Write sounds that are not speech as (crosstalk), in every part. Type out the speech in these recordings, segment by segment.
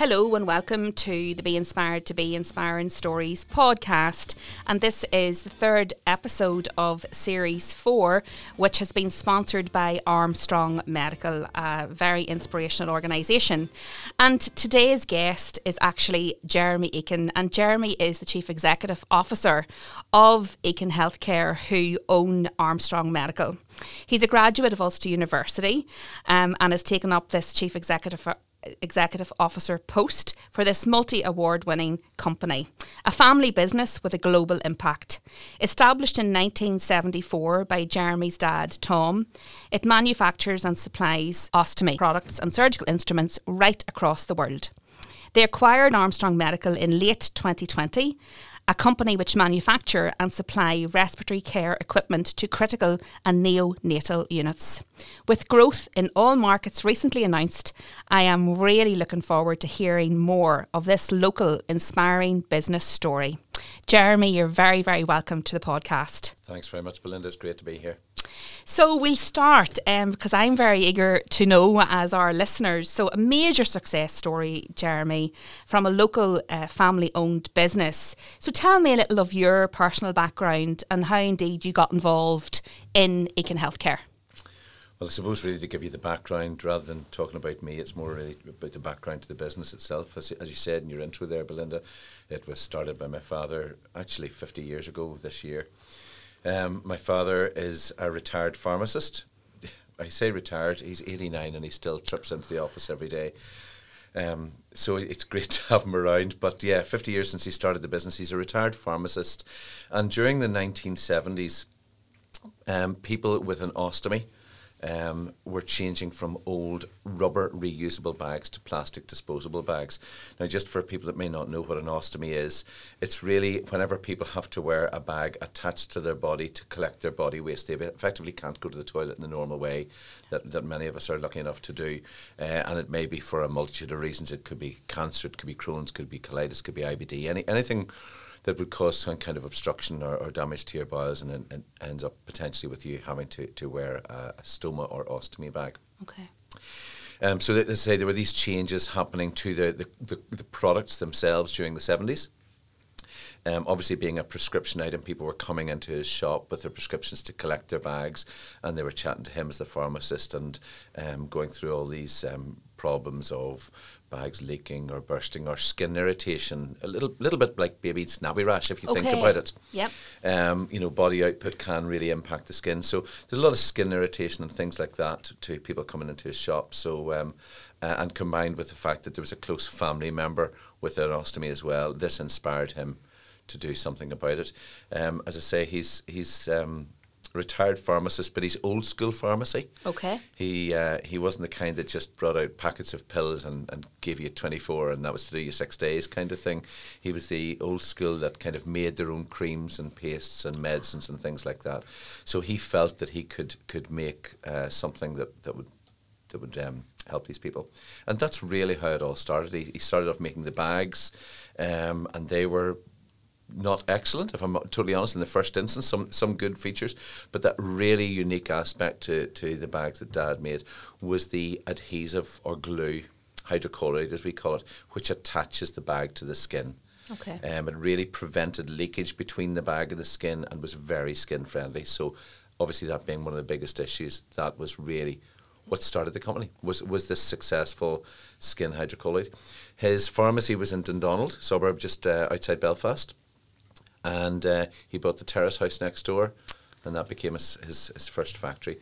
Hello and welcome to the Be Inspired to Be Inspiring Stories podcast. And this is the third episode of Series 4, which has been sponsored by Armstrong Medical, a very inspirational organisation. And today's guest is actually Jeremy Eakin. And Jeremy is the Chief Executive Officer of Eakin Healthcare, who own Armstrong Medical. He's a graduate of Ulster University um, and has taken up this Chief Executive executive officer post for this multi award winning company, a family business with a global impact. Established in 1974 by Jeremy's dad, Tom, it manufactures and supplies ostomy products and surgical instruments right across the world. They acquired Armstrong Medical in late 2020 a company which manufacture and supply respiratory care equipment to critical and neonatal units. With growth in all markets recently announced, I am really looking forward to hearing more of this local inspiring business story. Jeremy, you're very, very welcome to the podcast. Thanks very much, Belinda. It's great to be here. So we'll start um, because I'm very eager to know, as our listeners. So a major success story, Jeremy, from a local uh, family-owned business. So tell me a little of your personal background and how indeed you got involved in Eakin Healthcare. Well, I suppose really to give you the background rather than talking about me, it's more really about the background to the business itself. As, as you said in your intro there, Belinda, it was started by my father actually 50 years ago this year. Um, my father is a retired pharmacist. I say retired, he's 89 and he still trips into the office every day. Um, so it's great (laughs) to have him around. But yeah, 50 years since he started the business. He's a retired pharmacist. And during the 1970s, um, people with an ostomy, um, we're changing from old rubber reusable bags to plastic disposable bags. Now, just for people that may not know what an ostomy is, it's really whenever people have to wear a bag attached to their body to collect their body waste, they effectively can't go to the toilet in the normal way that, that many of us are lucky enough to do. Uh, and it may be for a multitude of reasons. It could be cancer, it could be Crohn's, it could be colitis, it could be IBD, any, anything that would cause some kind of obstruction or, or damage to your bowels and, and, ends up potentially with you having to, to wear a, a stoma or ostomy bag. Okay. Um, so, let's say there were these changes happening to the, the, the, the products themselves during the 70s. Um, obviously, being a prescription item, people were coming into his shop with their prescriptions to collect their bags, and they were chatting to him as the pharmacist and um, going through all these um, problems of bags leaking or bursting or skin irritation. A little, little bit like baby snabby rash, if you okay. think about it. Yep. Um, you know, body output can really impact the skin. So there's a lot of skin irritation and things like that to people coming into his shop. So um, uh, and combined with the fact that there was a close family member with an ostomy as well, this inspired him to do something about it. Um, as I say, he's he's um, retired pharmacist, but he's old school pharmacy. Okay. He uh, he wasn't the kind that just brought out packets of pills and, and gave you 24 and that was to do you six days kind of thing. He was the old school that kind of made their own creams and pastes and medicines and things like that. So he felt that he could could make uh, something that, that would that would um, help these people. And that's really how it all started. He, he started off making the bags, um, and they were not excellent, if I'm totally honest, in the first instance, some, some good features, but that really unique aspect to, to the bags that Dad made was the adhesive or glue, hydrocolloid as we call it, which attaches the bag to the skin. Okay. Um, it really prevented leakage between the bag and the skin and was very skin friendly. So, obviously, that being one of the biggest issues, that was really what started the company was was this successful skin hydrocolloid. His pharmacy was in Dundonald, suburb just uh, outside Belfast and uh, he bought the terrace house next door, and that became his his, his first factory.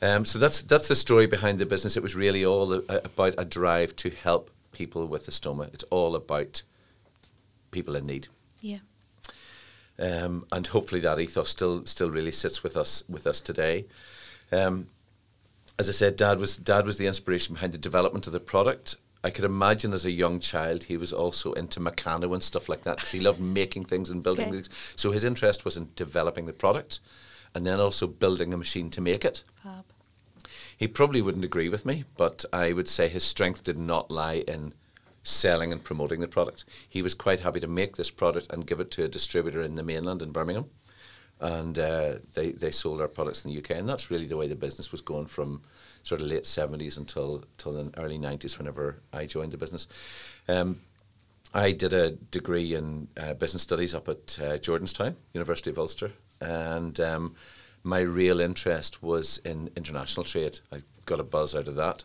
Um, so that's that's the story behind the business. It was really all a, about a drive to help people with the stoma. It's all about people in need. Yeah. Um, and hopefully that ethos still still really sits with us with us today. Um, as I said, Dad was Dad was the inspiration behind the development of the product. I could imagine as a young child he was also into Meccano and stuff like that because he loved making things and building okay. things. So his interest was in developing the product and then also building a machine to make it. Fab. He probably wouldn't agree with me, but I would say his strength did not lie in selling and promoting the product. He was quite happy to make this product and give it to a distributor in the mainland in Birmingham and uh, they they sold our products in the UK, and that's really the way the business was going from sort of late seventies until till the early nineties. Whenever I joined the business, um, I did a degree in uh, business studies up at uh, Jordanstown University of Ulster, and um, my real interest was in international trade. I got a buzz out of that.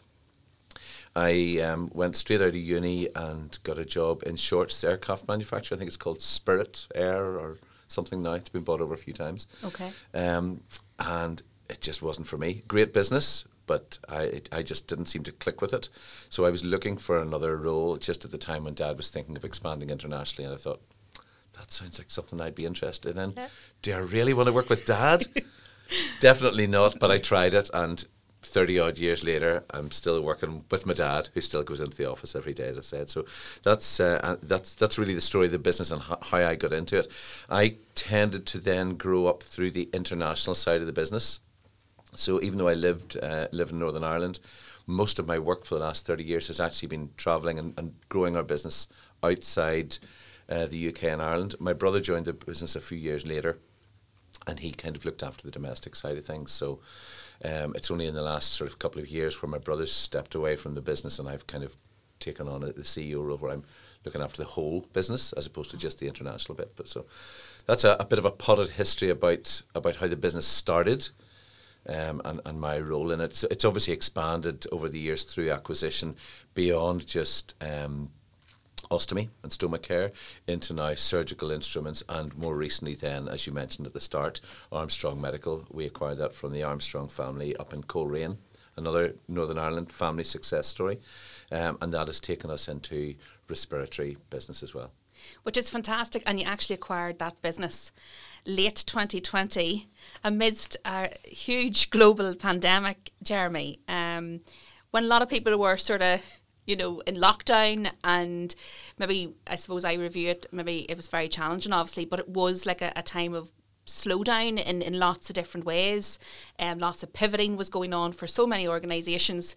I um, went straight out of uni and got a job in Shorts aircraft manufacturer. I think it's called Spirit Air or something now. It's been bought over a few times. Okay. Um, and it just wasn't for me. Great business, but I I just didn't seem to click with it. So I was looking for another role just at the time when Dad was thinking of expanding internationally, and I thought that sounds like something I'd be interested in. Yeah. Do I really want to work with Dad? (laughs) Definitely not. But I tried it, and thirty odd years later, I'm still working with my dad, who still goes into the office every day, as I said. So that's uh, uh, that's that's really the story of the business and ho- how I got into it. I tended to then grow up through the international side of the business. So even though I lived uh, live in Northern Ireland, most of my work for the last thirty years has actually been travelling and, and growing our business outside uh, the UK and Ireland. My brother joined the business a few years later, and he kind of looked after the domestic side of things. So um, it's only in the last sort of couple of years where my brother's stepped away from the business, and I've kind of taken on the CEO role where I'm looking after the whole business as opposed to just the international bit. But so that's a, a bit of a potted history about about how the business started um, and, and my role in it. So it's obviously expanded over the years through acquisition beyond just um, ostomy and stoma care into now surgical instruments and more recently then, as you mentioned at the start, Armstrong Medical. We acquired that from the Armstrong family up in Coleraine, another Northern Ireland family success story. Um, and that has taken us into respiratory business as well. Which is fantastic. And you actually acquired that business late 2020 amidst a huge global pandemic, Jeremy. Um, when a lot of people were sort of, you know, in lockdown and maybe, I suppose I review it, maybe it was very challenging, obviously, but it was like a, a time of slowdown in, in lots of different ways. Um, lots of pivoting was going on for so many organisations.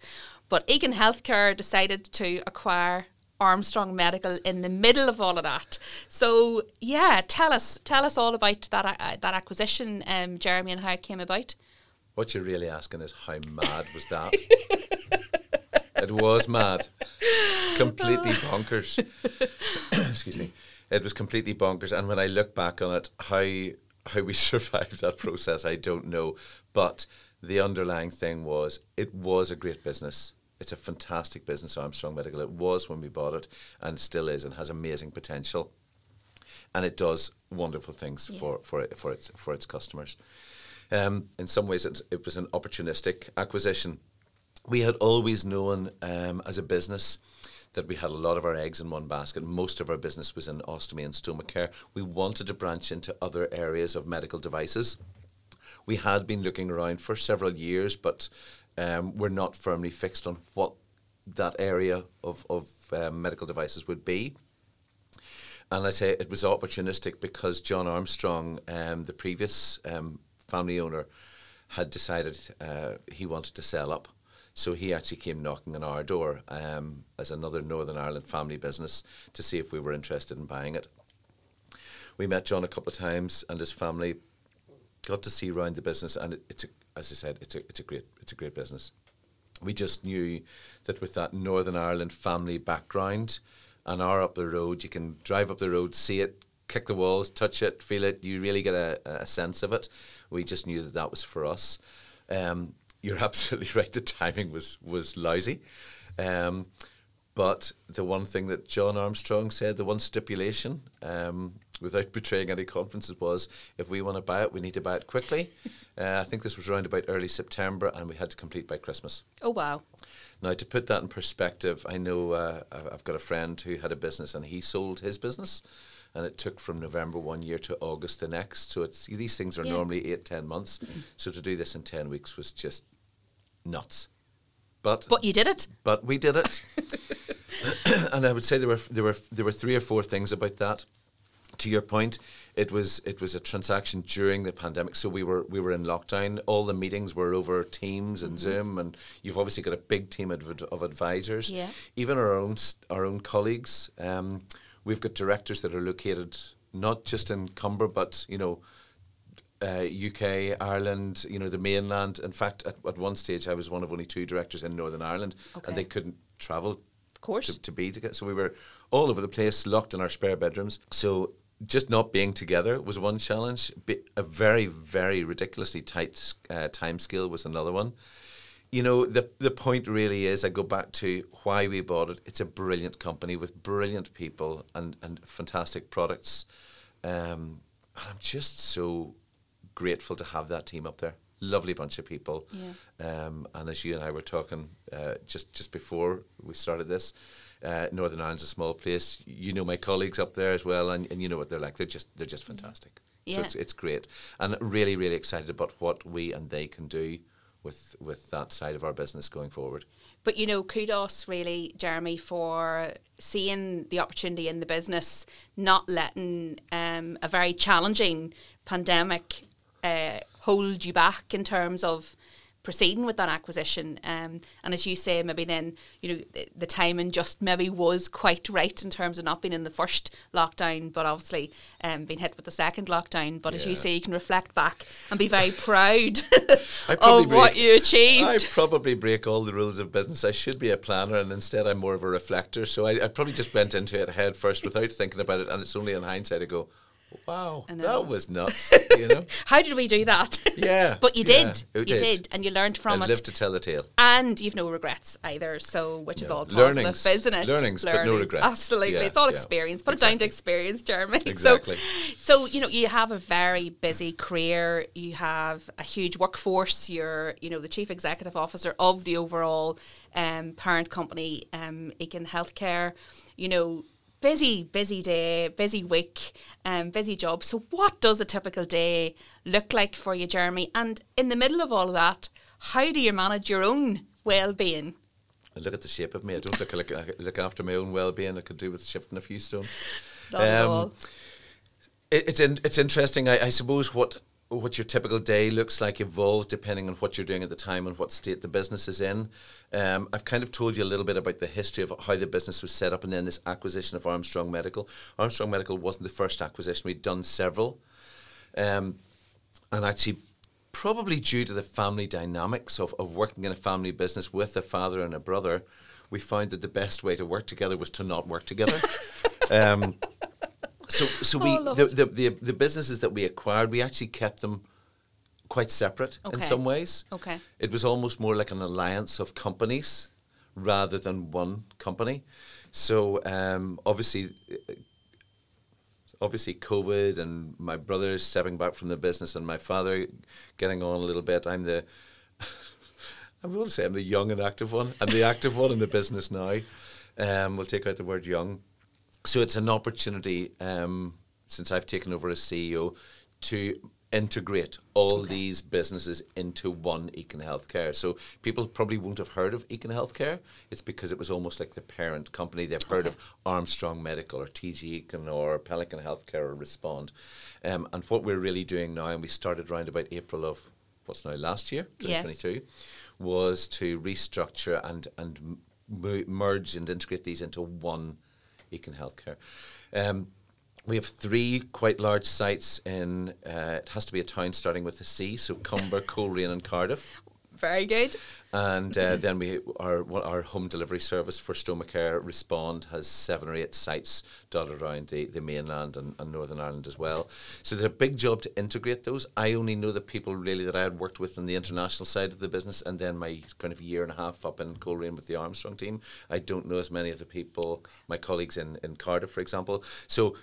But Eakin Healthcare decided to acquire Armstrong Medical in the middle of all of that. So yeah, tell us tell us all about that uh, that acquisition, um, Jeremy, and how it came about. What you're really asking is how mad was that? (laughs) it was mad. Completely (laughs) bonkers. (coughs) Excuse me. It was completely bonkers. And when I look back on it, how how we (laughs) survived that process, I don't know. But the underlying thing was it was a great business. It's a fantastic business, Armstrong Medical. It was when we bought it and still is and has amazing potential. And it does wonderful things Yeah. for, for, it, for, its, for its customers. Um, in some ways, it's, it was an opportunistic acquisition. We had always known um, as a business that we had a lot of our eggs in one basket. Most of our business was in ostomy and stoma care. We wanted to branch into other areas of medical devices. We had been looking around for several years, but um, we're not firmly fixed on what that area of, of um, medical devices would be. And I say it was opportunistic because John Armstrong, um, the previous um, family owner, had decided uh, he wanted to sell up. So he actually came knocking on our door um, as another Northern Ireland family business to see if we were interested in buying it. We met John a couple of times and his family got to see around the business, and it, it's a, as I said, it's a it's a great it's a great business. We just knew that with that Northern Ireland family background, and are up the road, you can drive up the road, see it, kick the walls, touch it, feel it. You really get a, a sense of it. We just knew that that was for us. Um, you're (laughs) absolutely right. The timing was was lousy. Um, but the one thing that John Armstrong said, the one stipulation, um, without betraying any confidences, was if we want to buy it, we need to buy it quickly. Uh, I think this was around about early September, and we had to complete by Christmas. Oh wow. Now, to put that in perspective, I know uh, I've got a friend who had a business and he sold his business, and it took from November one year to August the next. So it's these things are Yeah. normally eight, ten months. So to do this in ten weeks was just nuts. But But you did it. but we did it. (laughs) (coughs) and I would say there were there were there were three or four things about that. To your point, it was it was a transaction during the pandemic, so we were we were in lockdown. All the meetings were over Teams and Zoom, and you've obviously got a big team of, of advisors. Yeah. Even our own our own colleagues. Um, we've got directors that are located not just in Comber, but you know uh, UK, Ireland, you know, the mainland. In fact, at, at one stage, I was one of only two directors in Northern Ireland, Okay. and they couldn't travel Of course. to, to be together. So we were all over the place, locked in our spare bedrooms. So just not being together was one challenge. A very, very ridiculously tight uh, time scale was another one. You know, the the point really is I go back to why we bought it. It's a brilliant company with brilliant people and, and fantastic products. Um, and I'm just so grateful to have that team up there. Lovely bunch of people. Yeah. Um, and as you and I were talking uh, just just before we started this, uh, Northern Ireland's a small place. You know my colleagues up there as well, and, and you know what they're like. They're just they're just fantastic. Yeah. So it's it's great, and really really excited about what we and they can do with with that side of our business going forward. But you know, kudos really, Jeremy, for seeing the opportunity in the business, not letting um, a very challenging pandemic uh, hold you back in terms of proceeding with that acquisition. Um, and as you say, maybe then you know the, the timing just maybe was quite right in terms of not being in the first lockdown, but obviously um, being hit with the second lockdown. But as you say, you can reflect back and be very proud (laughs) of what you achieved. I probably break all the rules of business. I should be a planner, and instead I'm more of a reflector. So I, I probably just went into it head first without thinking about it, and it's only in hindsight I go, "Wow, that was nuts," (laughs) you know. How did we do that? Yeah, (laughs) but you did. we you did. did. and you learned from I it. live to tell the tale. and you've no regrets either, so which is No. all positive, Learnings. isn't it? Learnings, but no regrets. Absolutely, Yeah, it's all yeah. experience. Put it down to experience, Jeremy. (laughs) Exactly. So, so you know, you have a very busy career. You have a huge workforce. You're, you know, the chief executive officer of the overall um, parent company, um, Eakin Healthcare. You know. Busy, busy day, busy week, um, busy job. So, what does a typical day look like for you, Jeremy? And in the middle of all of that, how do you manage your own well-being? And look at the shape of me. I don't look I look after my own well-being. I could do with shifting a few stone. Not at Um, all. It, it's in, it's interesting. I, I suppose what what your typical day looks like evolves depending on what you're doing at the time and what state the business is in. Um, I've kind of told you a little bit about the history of how the business was set up and then this acquisition of Armstrong Medical. Armstrong Medical wasn't the first acquisition; we'd done several, um, and actually. Probably due to the family dynamics of, of working in a family business with a father and a brother, we found that the best way to work together was to not work together. (laughs) um, so, so we Oh, I the, the, the the businesses that we acquired, we actually kept them quite separate in some ways. Okay. It was almost more like an alliance of companies rather than one company. So um, obviously, obviously COVID and my brother stepping back from the business and my father getting on a little bit. I'm the (laughs) I will say I'm the young and active one. I'm the active one in the business now. Um, we'll take out the word young. So it's an opportunity um, since I've taken over as CEO to integrate all these businesses into one Eakin Healthcare. So people probably won't have heard of Eakin Healthcare. It's because it was almost like the parent company. They've heard of Armstrong Medical or TG Eakin or Pelican Healthcare or Respond. Um, and what we're really doing now, and we started around about April of what's now last year, Yes. 2022, was to restructure and and m- merge and integrate these into one Eakin Healthcare. Um, we have three quite large sites in. Uh, it has to be a town starting with a C, so Comber, Coleraine, and Cardiff. Very good. And uh, then we our our home delivery service for Stomacare Respond has seven or eight sites dotted around the, the mainland and, and Northern Ireland as well. So there's a big job to integrate those. I only know the people really that I had worked with on the international side of the business, and then my kind of year and a half up in Coleraine with the Armstrong team. I don't know as many of the people, my colleagues in, in Cardiff, for example. So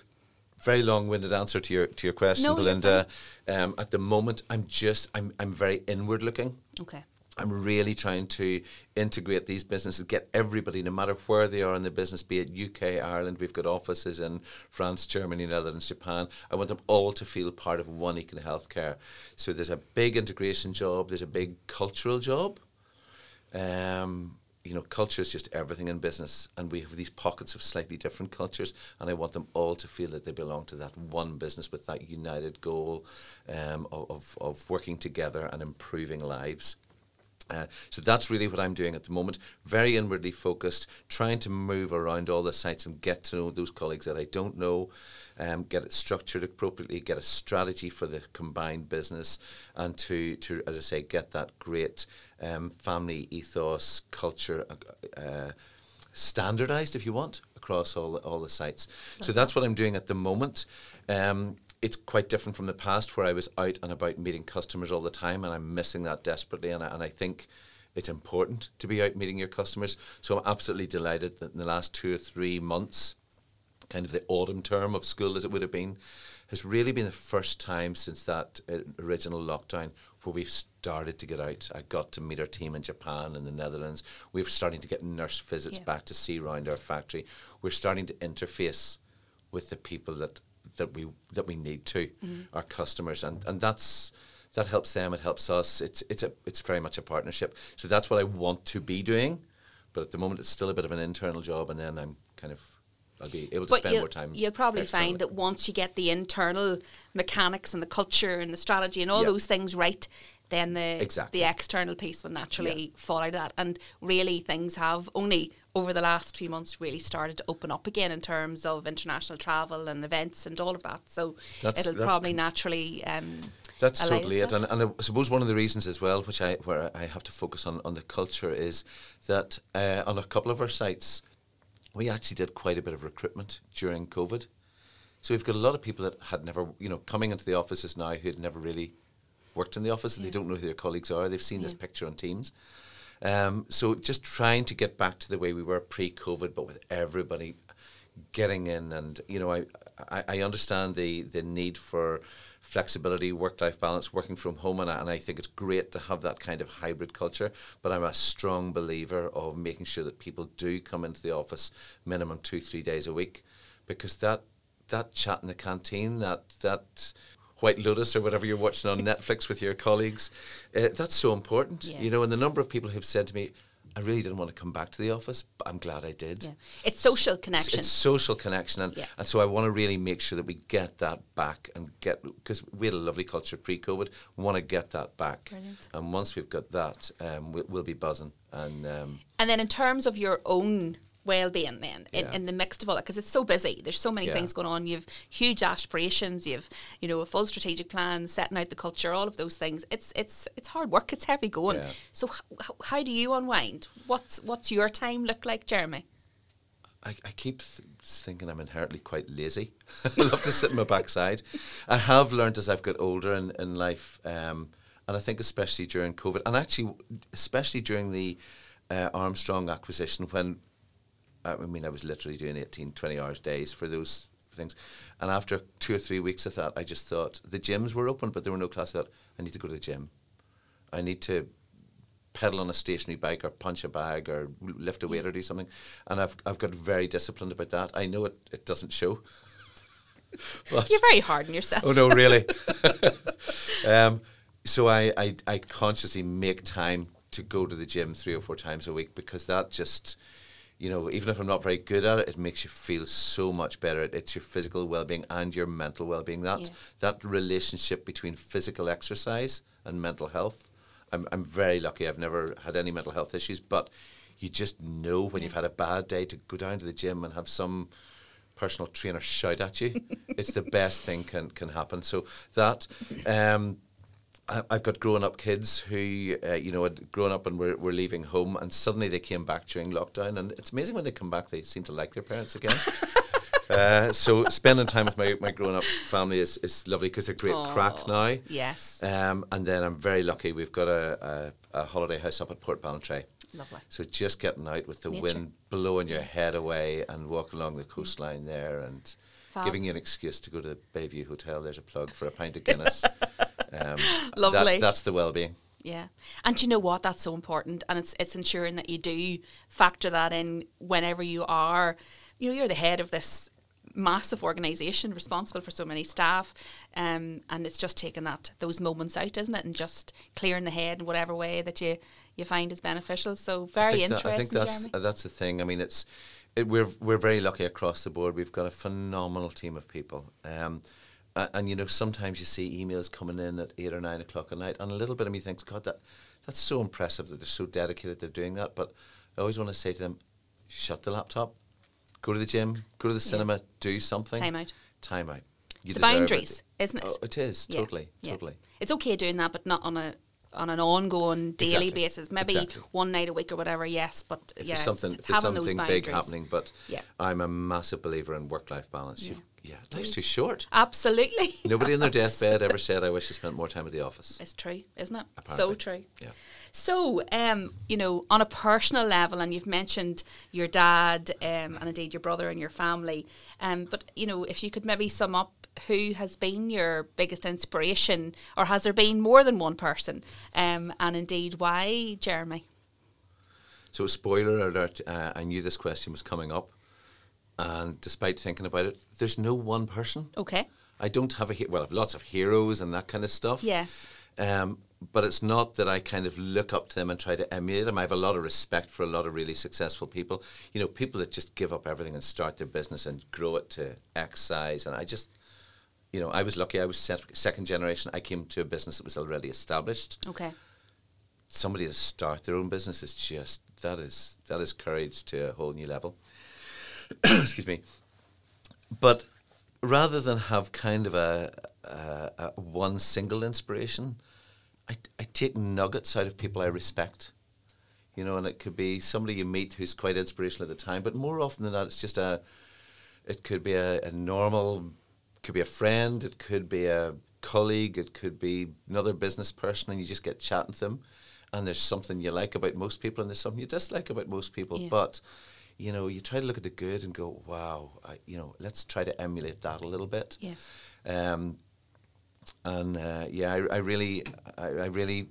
very long-winded answer to your to your question, No, Belinda. Um, at the moment, I'm just I'm I'm very inward looking. Okay. I'm really trying to integrate these businesses, get everybody, no matter where they are in the business, be it UK, Ireland, we've got offices in France, Germany, Netherlands, Japan. I want them all to feel part of one Eakin Healthcare. So there's a big integration job, there's a big cultural job. Um, you know, culture is just everything in business, and we have these pockets of slightly different cultures, and I want them all to feel that they belong to that one business with that united goal um, of, of, of working together and improving lives. Uh, so that's really what I'm doing at the moment. Very inwardly focused, trying to move around all the sites and get to know those colleagues that I don't know, um, get it structured appropriately, get a strategy for the combined business, and to, to as I say, get that great um, family ethos, culture, uh, uh standardized, if you want, across all, all the sites. So that's what I'm doing at the moment. Um, it's quite different from the past where I was out and about meeting customers all the time, and I'm missing that desperately. And I, and I think it's important to be out meeting your customers. So I'm absolutely delighted that in the last two or three months, kind of the autumn term of school as it would have been, has really been the first time since that uh, original lockdown where we've started to get out. I got to meet our team in Japan and the Netherlands. We're starting to get nurse visits yeah. back to see around our factory. We're starting to interface with the people that that we that we need to mm-hmm. our customers and and that's that helps them it helps us it's it's a it's very much a partnership so that's what I want to be doing but at the moment it's still a bit of an internal job and then I'm kind of I'll be able to but spend more time. You'll probably externally. find that once you get the internal mechanics and the culture and the strategy and all yep. those things right, then the exactly. the external piece will naturally yeah. fall out of that. And really, things have only over the last few months really started to open up again in terms of international travel and events and all of that. So that's, it'll that's probably naturally. Um, that's totally it, and, and I suppose one of the reasons as well, which I where I have to focus on on the culture, is that uh, on a couple of our sites, we actually did quite a bit of recruitment during COVID. So we've got a lot of people that had never, you know, coming into the offices now who had never really worked in the office, and they don't know who their colleagues are. They've seen yeah. this picture on Teams. Um, so just trying to get back to the way we were pre-COVID, but with everybody getting in, and you know, I I, I understand the the need for flexibility, work life balance, working from home, and I, and I think it's great to have that kind of hybrid culture. But I'm a strong believer of making sure that people do come into the office minimum two three days a week, because that that chat in the canteen, that that White Lotus or whatever you're watching on (laughs) Netflix with your colleagues. Uh, that's so important, yeah. you know. And the number of people who've said to me, I really didn't want to come back to the office, but I'm glad I did. Yeah. It's social connection. It's, it's social connection, and, yeah. and so I want to really make sure that we get that back and get because we had a lovely culture pre-COVID. Want to get that back, Brilliant. and once we've got that, um, we'll, we'll, be buzzing. And um, and then in terms of your own well-being then in, yeah. in the mix of all that because it's so busy there's so many yeah. things going on you've huge aspirations you've you know a full strategic plan setting out the culture all of those things it's it's it's hard work it's heavy going yeah. so h- how do you unwind what's what's your time look like Jeremy I, I keep th- thinking I'm inherently quite lazy. (laughs) I love to sit in my backside. I have learned as I've got older in, in life, um, and I think especially during COVID, and actually especially during the uh, Armstrong acquisition, when I mean, I was literally doing 18, 20 hours days for those things. And after two or three weeks of that, I just thought the gyms were open, but there were no classes. I need to go to the gym. I need to pedal on a stationary bike or punch a bag or lift a weight or do something. And I've, I've got very disciplined about that. I know it, it doesn't show. (laughs) but You're very hard on yourself. Oh, no, really. (laughs) (laughs) um, so I, I, I consciously make time to go to the gym three or four times a week because that just you know, even if I'm not very good at it, it makes you feel so much better. It's your physical well-being and your mental well-being. That yeah. that relationship between physical exercise and mental health. I'm I'm very lucky. I've never had any mental health issues, but you just know when you've had a bad day to go down to the gym and have some personal trainer shout at you. (laughs) it's the best thing can can happen. So that um, I've got grown up kids who, uh, you know, had grown up and were, were leaving home, and suddenly they came back during lockdown. And it's amazing when they come back, they seem to like their parents again. (laughs) uh, so spending time with my, my grown up family is, is lovely because they're great Aww, crack now. Yes. Um, and then I'm very lucky. We've got a, a, a holiday house up at Portballintrae. Lovely. So just getting out with the Nature. wind blowing your head away and walking along the coastline there and Fab. giving you an excuse to go to the Bayview Hotel. There's a plug for a pint of (laughs) Guinness. Lovely. That, that's the well-being. Yeah, and you know what? That's so important, and it's it's ensuring that you do factor that in whenever you are, you know, you're the head of this massive organisation responsible for so many staff, um, and it's just taking that those moments out, isn't it, and just clearing the head in whatever way that you you find is beneficial. So very I interesting. That, I think that's uh, that's the thing. I mean, it's it, we're we're very lucky across the board. We've got a phenomenal team of people. Um, Uh, and you know, sometimes you see emails coming in at eight or nine o'clock at night, and a little bit of me thinks, God, that that's so impressive that they're so dedicated. They're doing that. But I always want to say to them, shut the laptop, go to the gym, go to the cinema, do something. Time out. Time out. You It's the boundaries, it. isn't it? Oh, it is Yeah, totally, yeah. totally. It's okay doing that, but not on a on an ongoing daily Exactly, basis. Maybe exactly. one night a week or whatever. Yes, but If yeah, there's something, it's, if there's something big happening, but Yeah. I'm a massive believer in work-life balance. Yeah. You, yeah, life's too short. Absolutely. (laughs) Nobody in their deathbed ever said, "I wish I spent more time at the office." It's true, isn't it? So true. Yeah. So, um, you know, on a personal level, and you've mentioned your dad, um, and indeed your brother and your family, um, but you know, if you could maybe sum up who has been your biggest inspiration, or has there been more than one person, um, and indeed why, Jeremy? So, spoiler alert, uh, I knew this question was coming up. And despite thinking about it, there's no one person. Okay. I don't have a, he- well, I have lots of heroes and that kind of stuff. Yes. Um, but it's not that I kind of look up to them and try to emulate them. I have a lot of respect for a lot of really successful people. You know, people that just give up everything and start their business and grow it to X size. And I just, you know, I was lucky. I was sec- second generation. I came to a business that was already established. Okay. Somebody to start their own business is just that is that is courage to a whole new level. (coughs) Excuse me. But rather than have kind of a, a, a one single inspiration, I, I take nuggets out of people I respect. You know, and it could be somebody you meet who's quite inspirational at the time, but more often than that, it's just a. It could be a, a normal, could be a friend, it could be a colleague, it could be another business person, and you just get chatting to them, and there's something you like about most people, and there's something you dislike about most people, Yeah. but you know, you try to look at the good and go, wow, I, you know, let's try to emulate that a little bit. Yes. Um, and uh, yeah, I, I really, I, I really,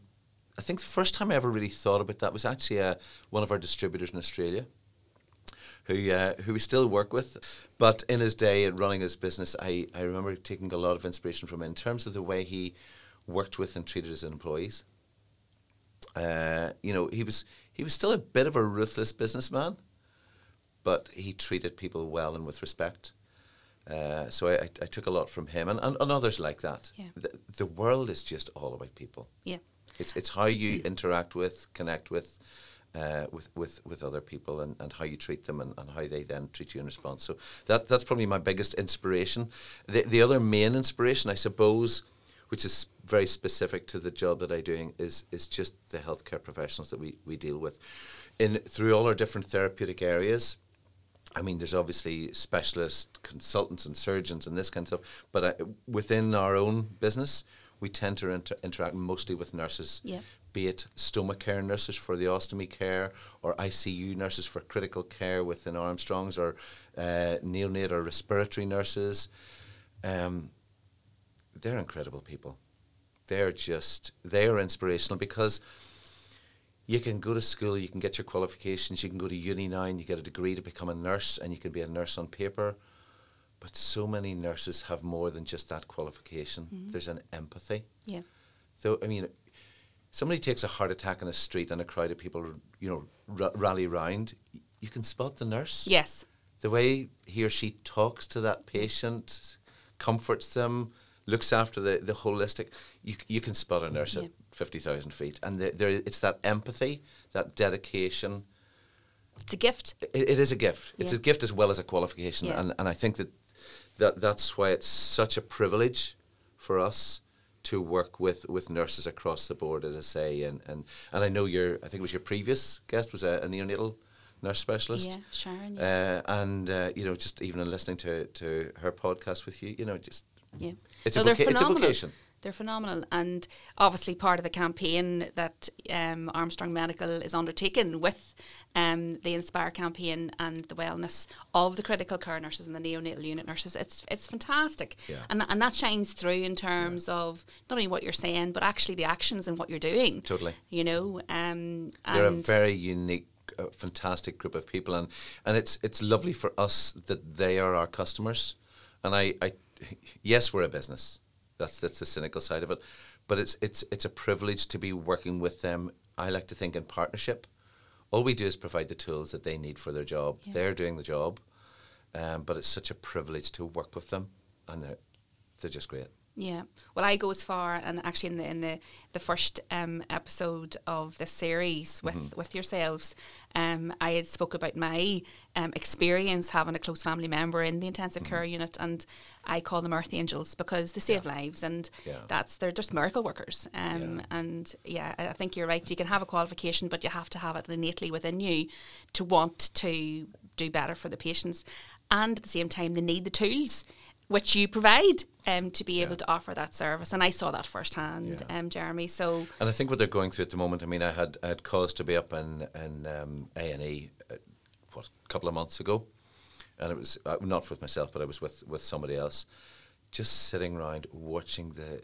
I think the first time I ever really thought about that was actually uh, one of our distributors in Australia, who uh, who we still work with, but in his day at running his business, I, I remember taking a lot of inspiration from him in terms of the way he worked with and treated his employees. Uh, you know, he was he was still a bit of a ruthless businessman, but he treated people well and with respect. Uh, so I, I, I took a lot from him and, and, and others like that. Yeah. The, the world is just all about people. Yeah. It's it's how you interact with, connect with, uh, with, with, with other people, and, and how you treat them, and, and how they then treat you in response. So that that's probably my biggest inspiration. The the other main inspiration, I suppose, which is very specific to the job that I'm doing, is is just the healthcare professionals that we, we deal with, in through all our different therapeutic areas. I mean, there's obviously specialist consultants and surgeons and this kind of stuff, but uh, within our own business, we tend to inter- interact mostly with nurses, Yeah. be it stoma care nurses for the ostomy care, or ICU nurses for critical care within Armstrongs, or uh, neonate or respiratory nurses. Um, they're incredible people. They're just they are inspirational because you can go to school, you can get your qualifications, you can go to uni now and you get a degree to become a nurse and you can be a nurse on paper. But so many nurses have more than just that qualification. Mm-hmm. There's an empathy. Yeah. So I mean, somebody takes a heart attack in a street and a crowd of people, you know, r- rally round. You can spot the nurse. Yes. The way he or she talks to that patient, comforts them, looks after the, the holistic. You, you can spot a nurse Yeah. at fifty thousand feet, and there, there it's that empathy, that dedication. It's a gift. It, it is a gift. It's a gift as well as a qualification, Yeah. and and I think that, that that's why it's such a privilege for us to work with, with nurses across the board, as I say, and, and, and I know your I think it was your previous guest was a, a neonatal nurse specialist. Yeah, Sharon. Yeah. Uh, and uh, you know, just even in listening to, to her podcast with you, you know, just yeah. it's No, a voca- it's a vocation. They're phenomenal, and obviously part of the campaign that um, Armstrong Medical is undertaking with um, the Inspire campaign and the wellness of the critical care nurses and the neonatal unit nurses. It's it's fantastic, Yeah. and and that shines through in terms of not only what you're saying, but actually the actions and what you're doing. Totally. You know, um, They're a very unique, uh, fantastic group of people, and and it's it's lovely for us that they are our customers. And I, I yes, we're a business. That's that's the cynical side of it, but it's it's it's a privilege to be working with them. I like to think in partnership. All we do is provide the tools that they need for their job. They're doing the job, um, but it's such a privilege to work with them, and they're they're just great. Yeah. Well, I go as far, and actually in the in the, the first um, episode of the series with Mm-hmm. with yourselves, um, I had spoke about my um, experience having a close family member in the intensive Mm-hmm. care unit, and I call them Earth Angels because they save lives, and Yeah. that's they're just miracle workers. Um, Yeah. and yeah, I think you're right. You can have a qualification, but you have to have it innately within you to want to do better for the patients, and at the same time, they need the tools which you provide um, to be able Yeah. to offer that service. And I saw that firsthand, Yeah. um, Jeremy. So And I think what they're going through at the moment. I mean, I had I had cause to be up in in um, A and E, uh, what a couple of months ago, and it was uh, not with myself, but I was with with somebody else, just sitting around watching the.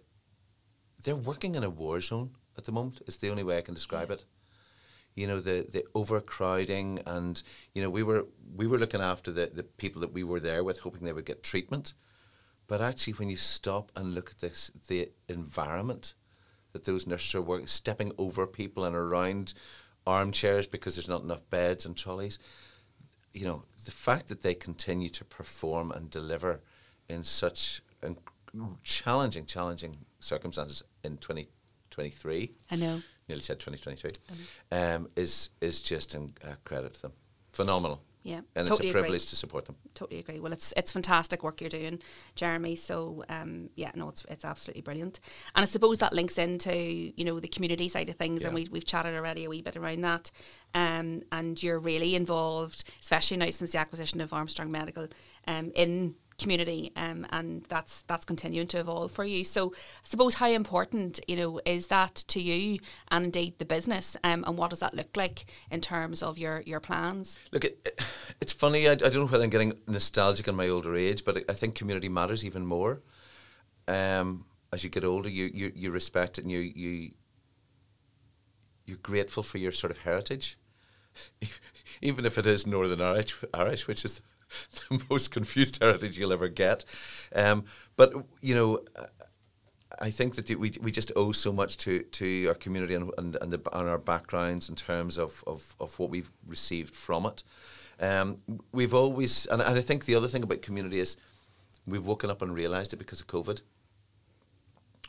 They're working in a war zone at the moment. It's the only way I can describe it. You know the the overcrowding, and you know we were we were looking after the the people that we were there with, hoping they would get treatment. But actually, when you stop and look at this, the environment that those nurses are working, stepping over people and around armchairs because there's not enough beds and trolleys, you know, the fact that they continue to perform and deliver in such in challenging, challenging circumstances in 2023, I know. nearly said 2022, um, is, is just a credit to them. Phenomenal. Yeah, And totally it's a agree. privilege to support them. Totally agree. Well, it's it's fantastic work you're doing, Jeremy. So um, yeah, no, it's it's absolutely brilliant. And I suppose that links into you know the community side of things, and we we've chatted already a wee bit around that. Um, and you're really involved, especially now since the acquisition of Armstrong Medical, um, in community, um, and that's that's continuing to evolve for you. So I suppose how important you know is that to you, and indeed the business, um, and what does that look like in terms of your your plans? Look, it, it- it's funny. I, I don't know whether I'm getting nostalgic in my older age, but I, I think community matters even more. Um, as you get older, you, you you respect it and you you you're grateful for your sort of heritage, (laughs) even if it is Northern Irish, Irish, which is (laughs) the most confused heritage you'll ever get. Um, but you know. I think that we we just owe so much to, to our community and and, and, the, and our backgrounds in terms of, of, of what we've received from it. Um, we've always, and, and I think the other thing about community is we've woken up and realised it because of COVID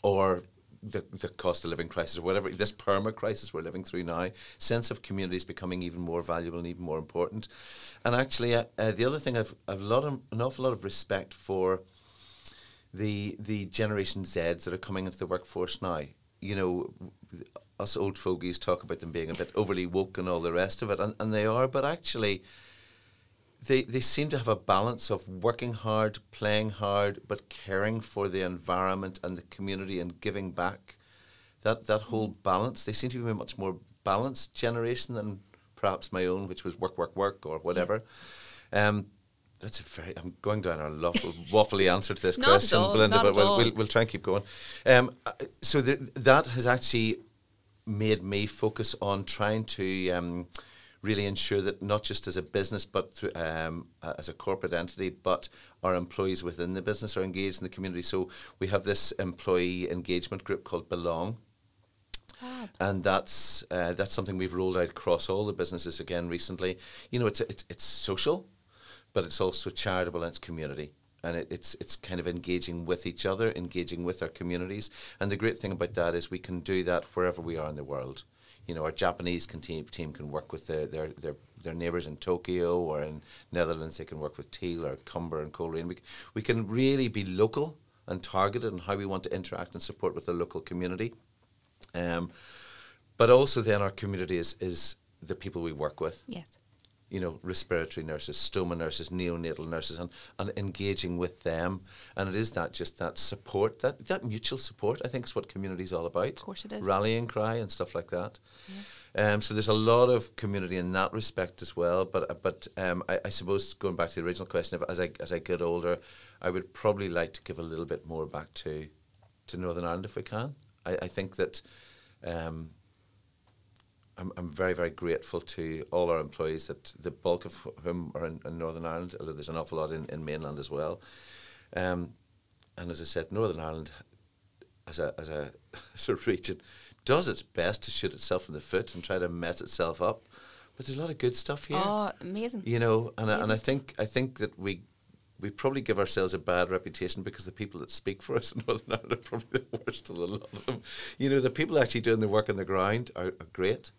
or the, the cost of living crisis or whatever, this perma crisis we're living through now, sense of community is becoming even more valuable and even more important. And actually, uh, uh, the other thing, I've, I've a lot of, an awful lot of respect for the the Generation Zs that are coming into the workforce now. You know, us old fogies talk about them being a bit overly woke and all the rest of it, and, and they are, but actually, they they seem to have a balance of working hard, playing hard, but caring for the environment and the community and giving back. That that whole balance, they seem to be a much more balanced generation than perhaps my own, which was work, work, work, or whatever. Um, that's a very. I'm going down a waffle, (laughs) waffly answer to this question, all, Belinda, but we'll, we'll we'll try and keep going. Um, so that has actually made me focus on trying to um, really ensure that not just as a business, but through, um, as a corporate entity, but our employees within the business are engaged in the community. So we have this employee engagement group called Belong. And that's uh, that's something we've rolled out across all the businesses again recently. You know, it's it's it's social, but it's also charitable and it's community. And it, it's it's kind of engaging with each other, engaging with our communities. And the great thing about that is we can do that wherever we are in the world. You know, our Japanese team, team can work with their, their, their, their neighbours in Tokyo or in Netherlands. They can work with Teal or Comber and Coleraine. We, we can really be local and targeted on how we want to interact and support with the local community. Um, but also then our community is, is the people we work with Yes. You know, respiratory nurses, stoma nurses, neonatal nurses, and, and engaging with them. And it is that just that support, that, that mutual support, I think is what community is all about. Of course it is. Rallying cry and stuff like that. Yeah. Um, so there's a lot of community in that respect as well. But but um, I, I suppose going back to the original question, as I as I get older, I would probably like to give a little bit more back to to Northern Ireland if we can. I, I think that. Um, I'm, I'm very, very grateful to all our employees that the bulk of whom are in, in Northern Ireland, although there's an awful lot in, in mainland as well. Um, and as I said, Northern Ireland as a, as, a, (laughs) as a region does its best to shoot itself in the foot and try to mess itself up. But there's a lot of good stuff here. Oh, amazing. You know, and I, and I think I think that we we probably give ourselves a bad reputation because the people that speak for us in (laughs) Northern Ireland are probably the worst of the lot of them. You know, the people actually doing the work on the ground are, are great.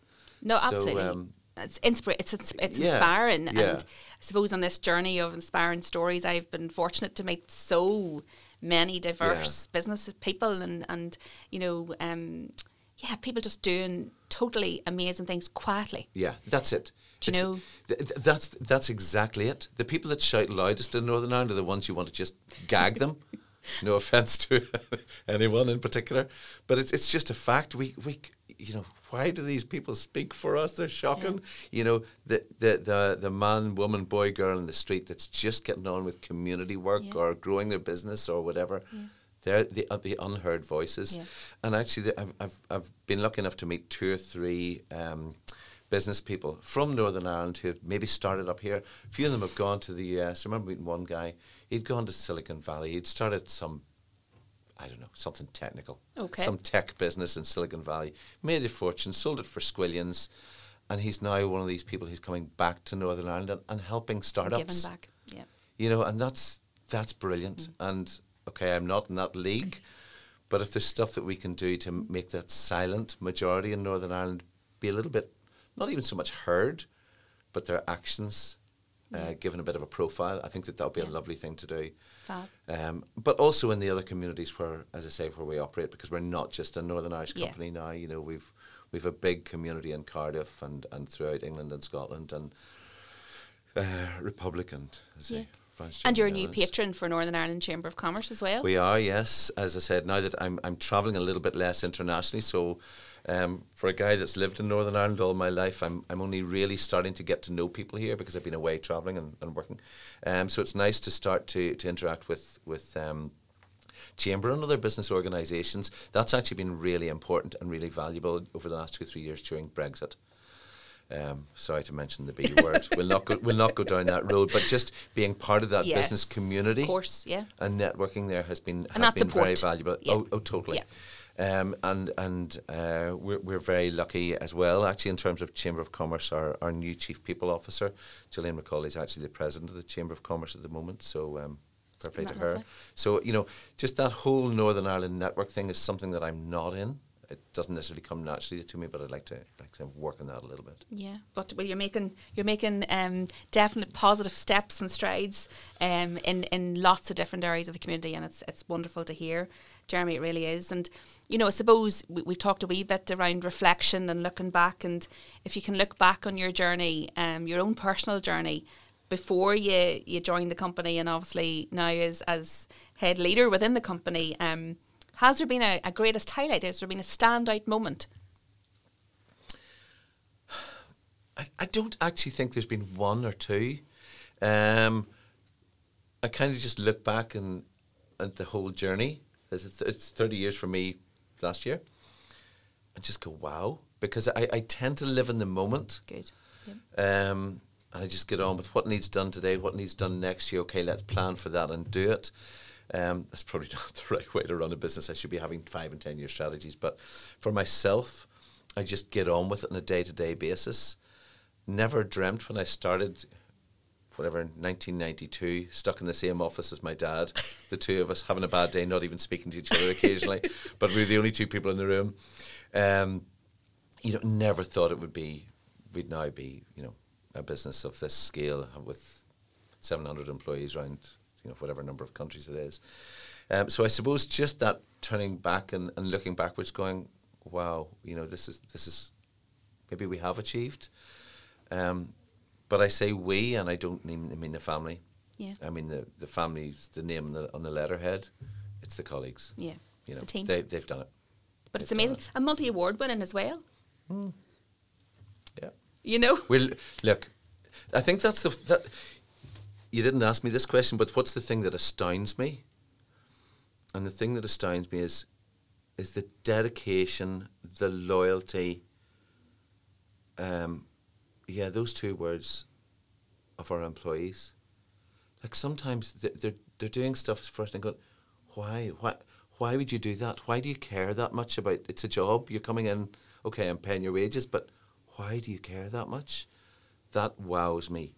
No, So, absolutely. um, it's inspira- It's it's, it's Yeah, inspiring, yeah. and I suppose on this journey of inspiring stories, I've been fortunate to meet so many diverse businesses, people, and and you know, um, yeah, people just doing totally amazing things quietly. Yeah, that's it. Do you It's- know- th- th- that's that's exactly it. The people that shout loudest in Northern Ireland are the ones you want to just gag them. (laughs) no offense to (laughs) anyone in particular, but it's it's just a fact. We we you know why do these people speak for us? They're shocking. You know the, the the the man, woman, boy, girl in the street that's just getting on with community work Yeah. or growing their business or whatever. They're the uh, the unheard voices, Yeah. and actually, the, I've, I've I've been lucky enough to meet two or three um, business people from Northern Ireland who have maybe started up here. A few of them have gone to the US. I remember meeting one guy. He'd gone to Silicon Valley. He'd started some, I don't know, something technical, Okay. some tech business in Silicon Valley. Made a fortune, sold it for squillions, and he's now one of these people who's coming back to Northern Ireland and, and helping startups Giving back, yeah. you know, and that's that's brilliant. And okay, I'm not in that league, but if there's stuff that we can do to m- make that silent majority in Northern Ireland be a little bit, not even so much heard, but their actions uh, given a bit of a profile, I think that that would be Yeah. a lovely thing to do. Fab. Um, but also in the other communities where, as I say, where we operate, because we're not just a Northern Irish Yeah. company now. You know, we've we've a big community in Cardiff and, and throughout England and Scotland and uh, Republic and as I Yeah. France. And you're a new patron for Northern Ireland Chamber of Commerce as well. We are, yes. As I said, now that I'm I'm travelling a little bit less internationally, so um, for a guy that's lived in Northern Ireland all my life, I'm I'm only really starting to get to know people here because I've been away travelling and, and working. Um, so it's nice to start to to interact with with. Um, Chamber and other business organisations. That's actually been really important and really valuable over the last two or three years during Brexit. Um, sorry to mention the B (laughs) word. We'll not go. We'll not go down that road. But just being part of that Yes, business community, Of course, yeah. and networking there has been And has been very valuable. Yeah. Oh, oh, totally. Um, and and uh, we're, we're very lucky as well. Actually, in terms of Chamber of Commerce, our, our new chief people officer, Gillian McCauley, is actually the president of the Chamber of Commerce at the moment. So um, fair play to that her. So you know, just that whole Northern Ireland network thing is something that I'm not in. It doesn't necessarily come naturally to me, but I'd like to like to work on that a little bit. Yeah, but well, you're making you're making um, definite positive steps and strides um, in in lots of different areas of the community, and it's it's wonderful to hear, Jeremy. It really is, and you know, I suppose we, we've talked a wee bit around reflection and looking back, and if you can look back on your journey, um, your own personal journey. Before you, you joined the company, and obviously now as as head leader within the company, um, has there been a, a greatest highlight? Has there been a standout moment? I, I don't actually think there's been one or two. Um, I kind of just look back and at the whole journey. It's, it's- 30 years for me last year. And just go, wow. Because I, I tend to live in the moment. Good. Um, and I just get on with what needs done today, what needs done next year. Okay, let's plan for that and do it. Um, that's probably (laughs) not the right way to run a business. I should be having five and ten year strategies. But for myself, I just get on with it on a day to day basis. Never dreamt when I started, whatever, 1992, stuck in the same office as my dad, (laughs) the two of us having a bad day, not even speaking to each other occasionally, (laughs) but we were the only two people in the room. Um, you know, never thought it would be, we'd now be, you know, a business of this scale with 700 employees around, you know, whatever number of countries it is. Um, so I suppose just that turning back and, and looking backwards, going, wow, you know, this is this is maybe we have achieved. Um, but I say we, and I don't mean, I mean the family. Yeah. I mean the the family's the name on the on the letterhead. It's the colleagues. Yeah. You know, the team. they they've done it. But it's They've done amazing. A multi award winning as well. Yeah. You know? Well, look, I think that's the that. You didn't ask me this question, but what's the thing that astounds me? And the thing that astounds me is, is the dedication, the loyalty. Um, yeah, those two words, of our employees. Like sometimes they're they're doing stuff first and going, why why why would you do that? Why do you care that much about? It's a job. You're coming in. Okay, I'm paying your wages, but why do you care that much? That wows me.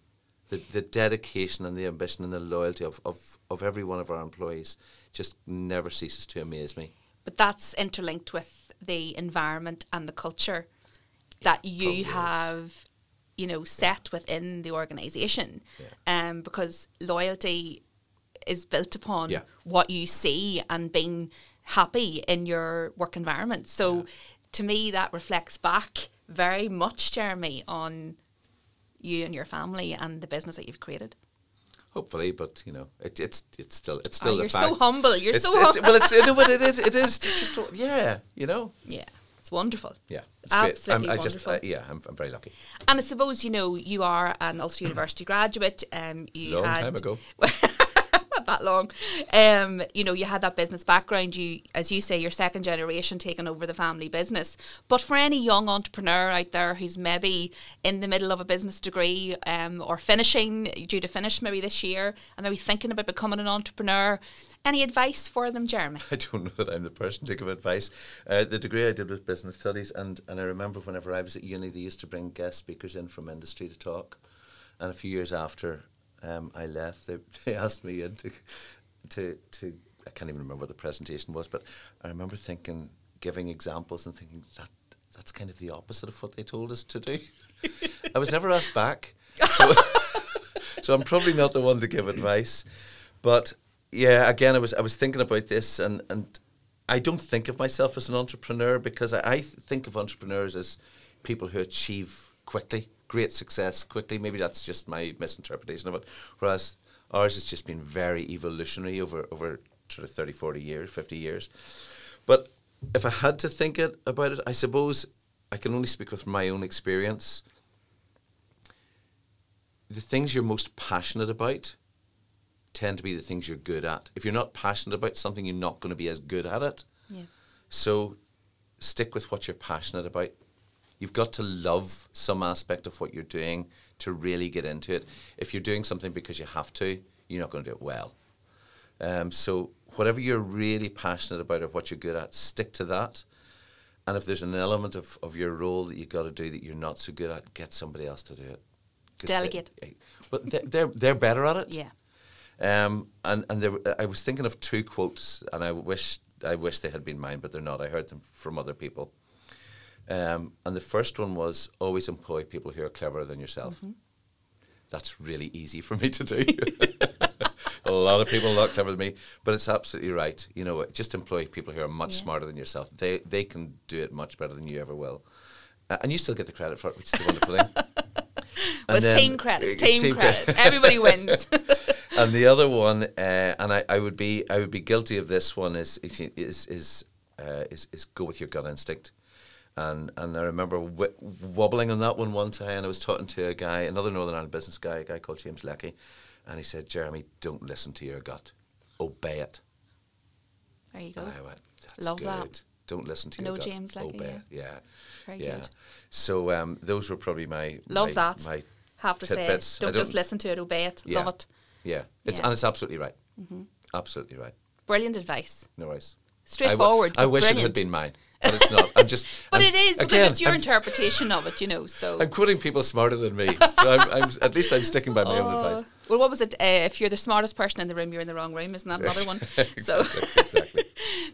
The, the dedication and the ambition and the loyalty of, of, of every one of our employees just never ceases to amaze me. But that's interlinked with the environment and the culture that you Probably is. have, you know, set within the organisation. Um, because loyalty is built upon Yeah. what you see and being happy in your work environment. So to me that reflects back very much, Jeremy, on you and your family and the business that you've created. Hopefully, but you know, it, it's it's still it's Oh, still the you're fact. so humble. You're It's- so humble. Well, it's no, but it is it is just (laughs) yeah, you know, Yeah, it's wonderful. yeah, it's great. Absolutely I'm, I just wonderful. uh, yeah, I'm, I'm very lucky. And I suppose you know you are an Ulster University graduate. Um, you Long had, time ago. (laughs) not that long. Um, you know, you had that business background. You, as you say, you're second generation taking over the family business. But for any young entrepreneur out there who's maybe in the middle of a business degree um, or finishing, due to finish maybe this year, and maybe thinking about becoming an entrepreneur, any advice for them, Jeremy? (laughs) I don't know that I'm the person to give advice. Uh, the degree I did was business studies, and, and I remember whenever I was at uni, they used to bring guest speakers in from industry to talk. And a few years after um, I left, they, (laughs) they asked me in to, to, to, I can't even remember what the presentation was, but I remember thinking, giving examples and thinking that that's kind of the opposite of what they told us to do. I was never asked back. So, (laughs) so I'm probably not the one to give advice. But yeah, again, I was I was thinking about this, and and I don't think of myself as an entrepreneur because I, I think of entrepreneurs as people who achieve quickly, great success quickly. Maybe that's just my misinterpretation of it. Whereas ours has just been very evolutionary over over sort of 30, 40 years, 50 years. But if I had to think it about it, I suppose I can only speak with my own experience. The things you're most passionate about tend to be the things you're good at. If you're not passionate about something, you're not going to be as good at it. Yeah. So stick with what you're passionate about. You've got to love some aspect of what you're doing to really get into it. If you're doing something because you have to, you're not going to do it well. Um, so whatever you're really passionate about or what you're good at, stick to that. And if there's an element of, of your role that you've got to do that you're not so good at, get somebody else to do it. 'Cause (laughs) they- Delegate. but they're, they're, they're better at it. Yeah. Um, and and there, I was thinking of two quotes, and I wish I wish they had been mine, but they're not. I heard them from other people. Um, and the first one was always employ people who are cleverer than yourself. That's really easy for me to do. (laughs) a lot of people are a lot cleverer than me, but it's absolutely right. You know, just employ people who are much Yeah. smarter than yourself. They they can do it much better than you ever will, uh, and you still get the credit for it, which is a wonderful thing. (laughs) Well, it's then- team credit. Team, team credit. credit. Everybody wins. (laughs) and the other one, uh, and I, I would be I would be guilty of this one is is is uh, is, is go with your gut instinct. And and I remember w- wobbling on that one one time, and I was talking to a guy, another Northern Ireland business guy, a guy called James Leckey, and he said, "Jeremy, don't listen to your gut, obey it." there you go. And I went, "That's Love good. that. Don't listen to I your know gut, James Leckey, obey yeah. it." Yeah, Very yeah. good. So um, those were probably my Love my, that. My Have to say, tidbits. I don't just listen to it, obey it. Yeah. Love it. Yeah, it's Yeah. and it's absolutely right. Absolutely right. Brilliant advice. No worries. Straightforward. I, w- I wish it had been mine, but it's not. I'm just. (laughs) But I'm- it is again, it's your I'm, interpretation of it, you know. So I'm quoting people smarter than me, (laughs) so I'm, I'm at least I'm sticking by my own Uh, advice. well, what was it? Uh, if you're the smartest person in the room, you're in the wrong room. Isn't that another (laughs) one? So, exactly. exactly.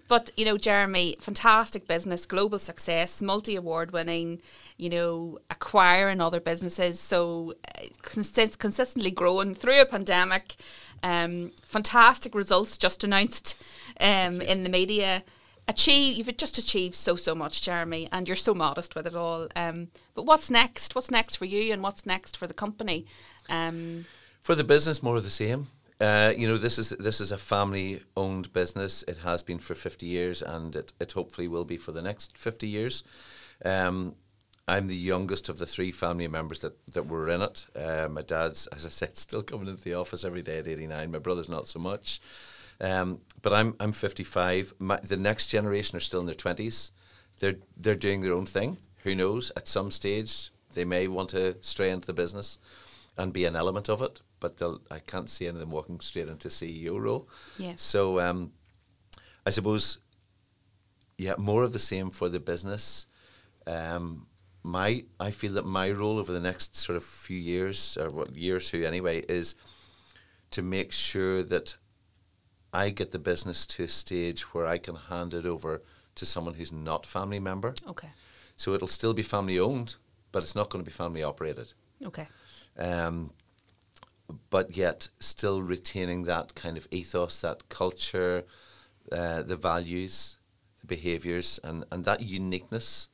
but you know, Jeremy, fantastic business, global success, multi award winning. You know, acquiring other businesses, so uh, consist- consistently growing through a pandemic. Um, fantastic results just announced um, in the media. Achieve you've just achieved so so much, Jeremy, and you're so modest with it all. Um, but what's next? What's next for you, and what's next for the company? Um, For the business, more of the same. Uh, you know, this is this is a family-owned business. It has been for fifty years, and it, it hopefully will be for the next fifty years. Um, I'm the youngest of the three family members that, that were in it. Uh, my dad's, (laughs) as I said, still coming into the office every day at 89. My brother's not so much. Um, but I'm I'm 55. My, the next generation are still in their 20s. They're they're doing their own thing. Who knows? At some stage, they may want to stray into the business and be an element of it. But they'll I can't see any of them walking straight into CEO role. Yeah. So um, I suppose, yeah, more of the same for the business. Um, my I feel that my role over the next sort of few years or what year or two anyway is to make sure that I get the business to a stage where I can hand it over to someone who's not family member. Okay. So it'll still be family owned, but it's not going to be family operated. Okay. Um, but yet still retaining that kind of ethos, that culture, uh, the values, the behaviours, and, and that uniqueness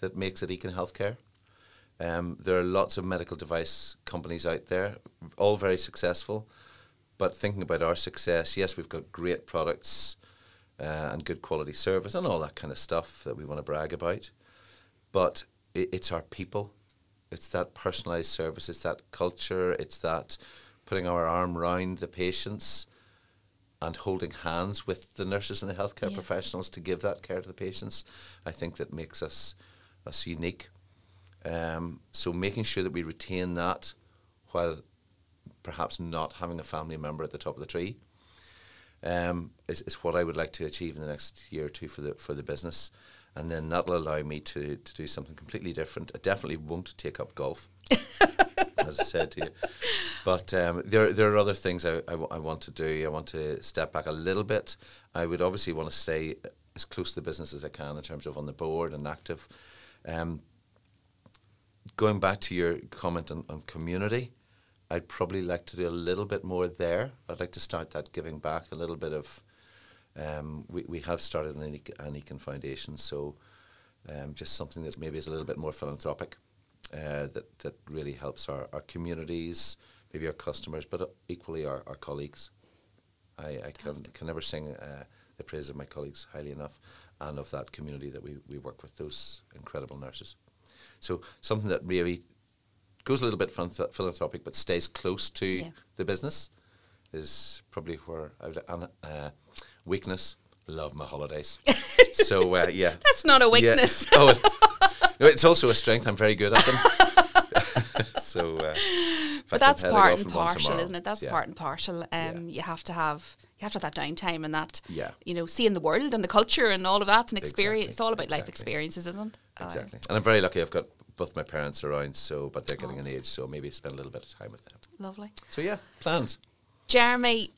that makes it Eakin Healthcare. Um, there are lots of medical device companies out there, all very successful. But thinking about our success, yes, we've got great products uh, and good quality service and all that kind of stuff that we want to brag about. But it, it's our people. It's that personalised service. It's that culture. It's that putting our arm around the patients and holding hands with the nurses and the healthcare Yeah. professionals to give that care to the patients. I think that makes us us unique. Um, so making sure that we retain that while perhaps not having a family member at the top of the tree um, is, is what I would like to achieve in the next year or two for the for the business, and then that'll allow me to to do something completely different. I definitely won't take up golf, (laughs) as I said to you, but um, there there are other things I, I, want to do. I want to step back a little bit. I would obviously want to stay as close to the business as I can in terms of on the board and active. Um, going back to your comment on, on community, I'd probably like to do a little bit more there. I'd like to start that giving back a little bit of. Um, we, we have started an, an Eakin Foundation, so um, just something that maybe is a little bit more philanthropic, uh, that, that really helps our, our communities, maybe our customers, but uh, equally our, our colleagues. I, I can, can never sing uh, the praise of my colleagues highly enough and of that community that we, we work with, those incredible nurses. So something that really goes a little bit philanthropic but stays close to Yeah. the business is probably where I would, uh, weakness, love my holidays. (laughs) so uh, yeah. That's not a Yeah. weakness. (laughs) Oh, no, it's also a strength. I'm very good at them. (laughs) so, uh, But that's part and partial, isn't it? That's Yeah. part and partial. Um, You have to have you have to have that downtime and that Yeah. you know seeing the world and the culture and all of that and experience. Exactly, It's all about life experiences, isn't it? Exactly. And I'm very lucky. I've got both my parents around, so but they're getting Oh. an age, so maybe spend a little bit of time with them. lovely. So yeah, plans. Jeremy,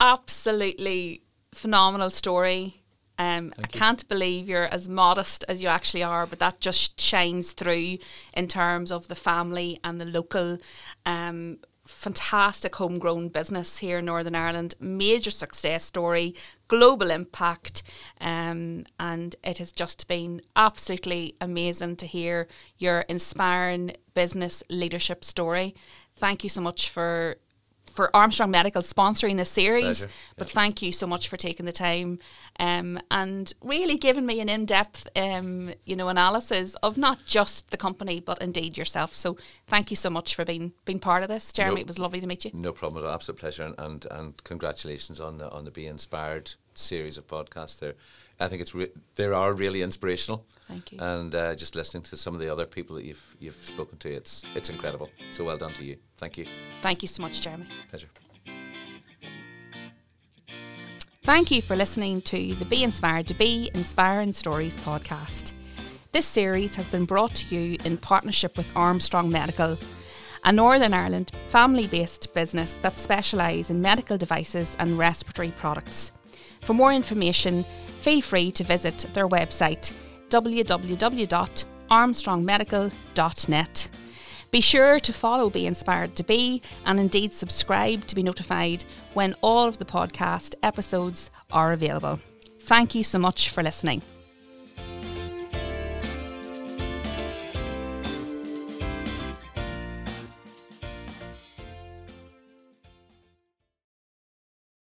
absolutely phenomenal story. Um, I can't believe you're as modest as you actually are, but that just shines through in terms of the family and the local. Um, fantastic homegrown business here in Northern Ireland, major success story, global impact, um, and it has just been absolutely amazing to hear your inspiring business leadership story. Thank you so much for for Armstrong Medical sponsoring this series. Pleasure, But yeah. thank you so much for taking the time um, and really giving me an in-depth, um, you know, analysis of not just the company but indeed yourself. So thank you so much for being being part of this, Jeremy. No- It was lovely to meet you. No problem at all. Absolute pleasure, and, and and congratulations on the on the Be Inspired series of podcasts. There, I think it's re- they are really inspirational. Thank you. And uh, just listening to some of the other people that you've you've spoken to, it's it's incredible. So well done to you. Thank you. Thank you so much, Jeremy. Pleasure. Thank you for listening to the Be Inspired to Be Inspiring Stories podcast. This series has been brought to you in partnership with Armstrong Medical, a Northern Ireland family based business that specialise in medical devices and respiratory products. For more information, feel free to visit their website www.armstrongmedical.net. Be sure to follow Be Inspired to Be and indeed subscribe to be notified when all of the podcast episodes are available. Thank you so much for listening.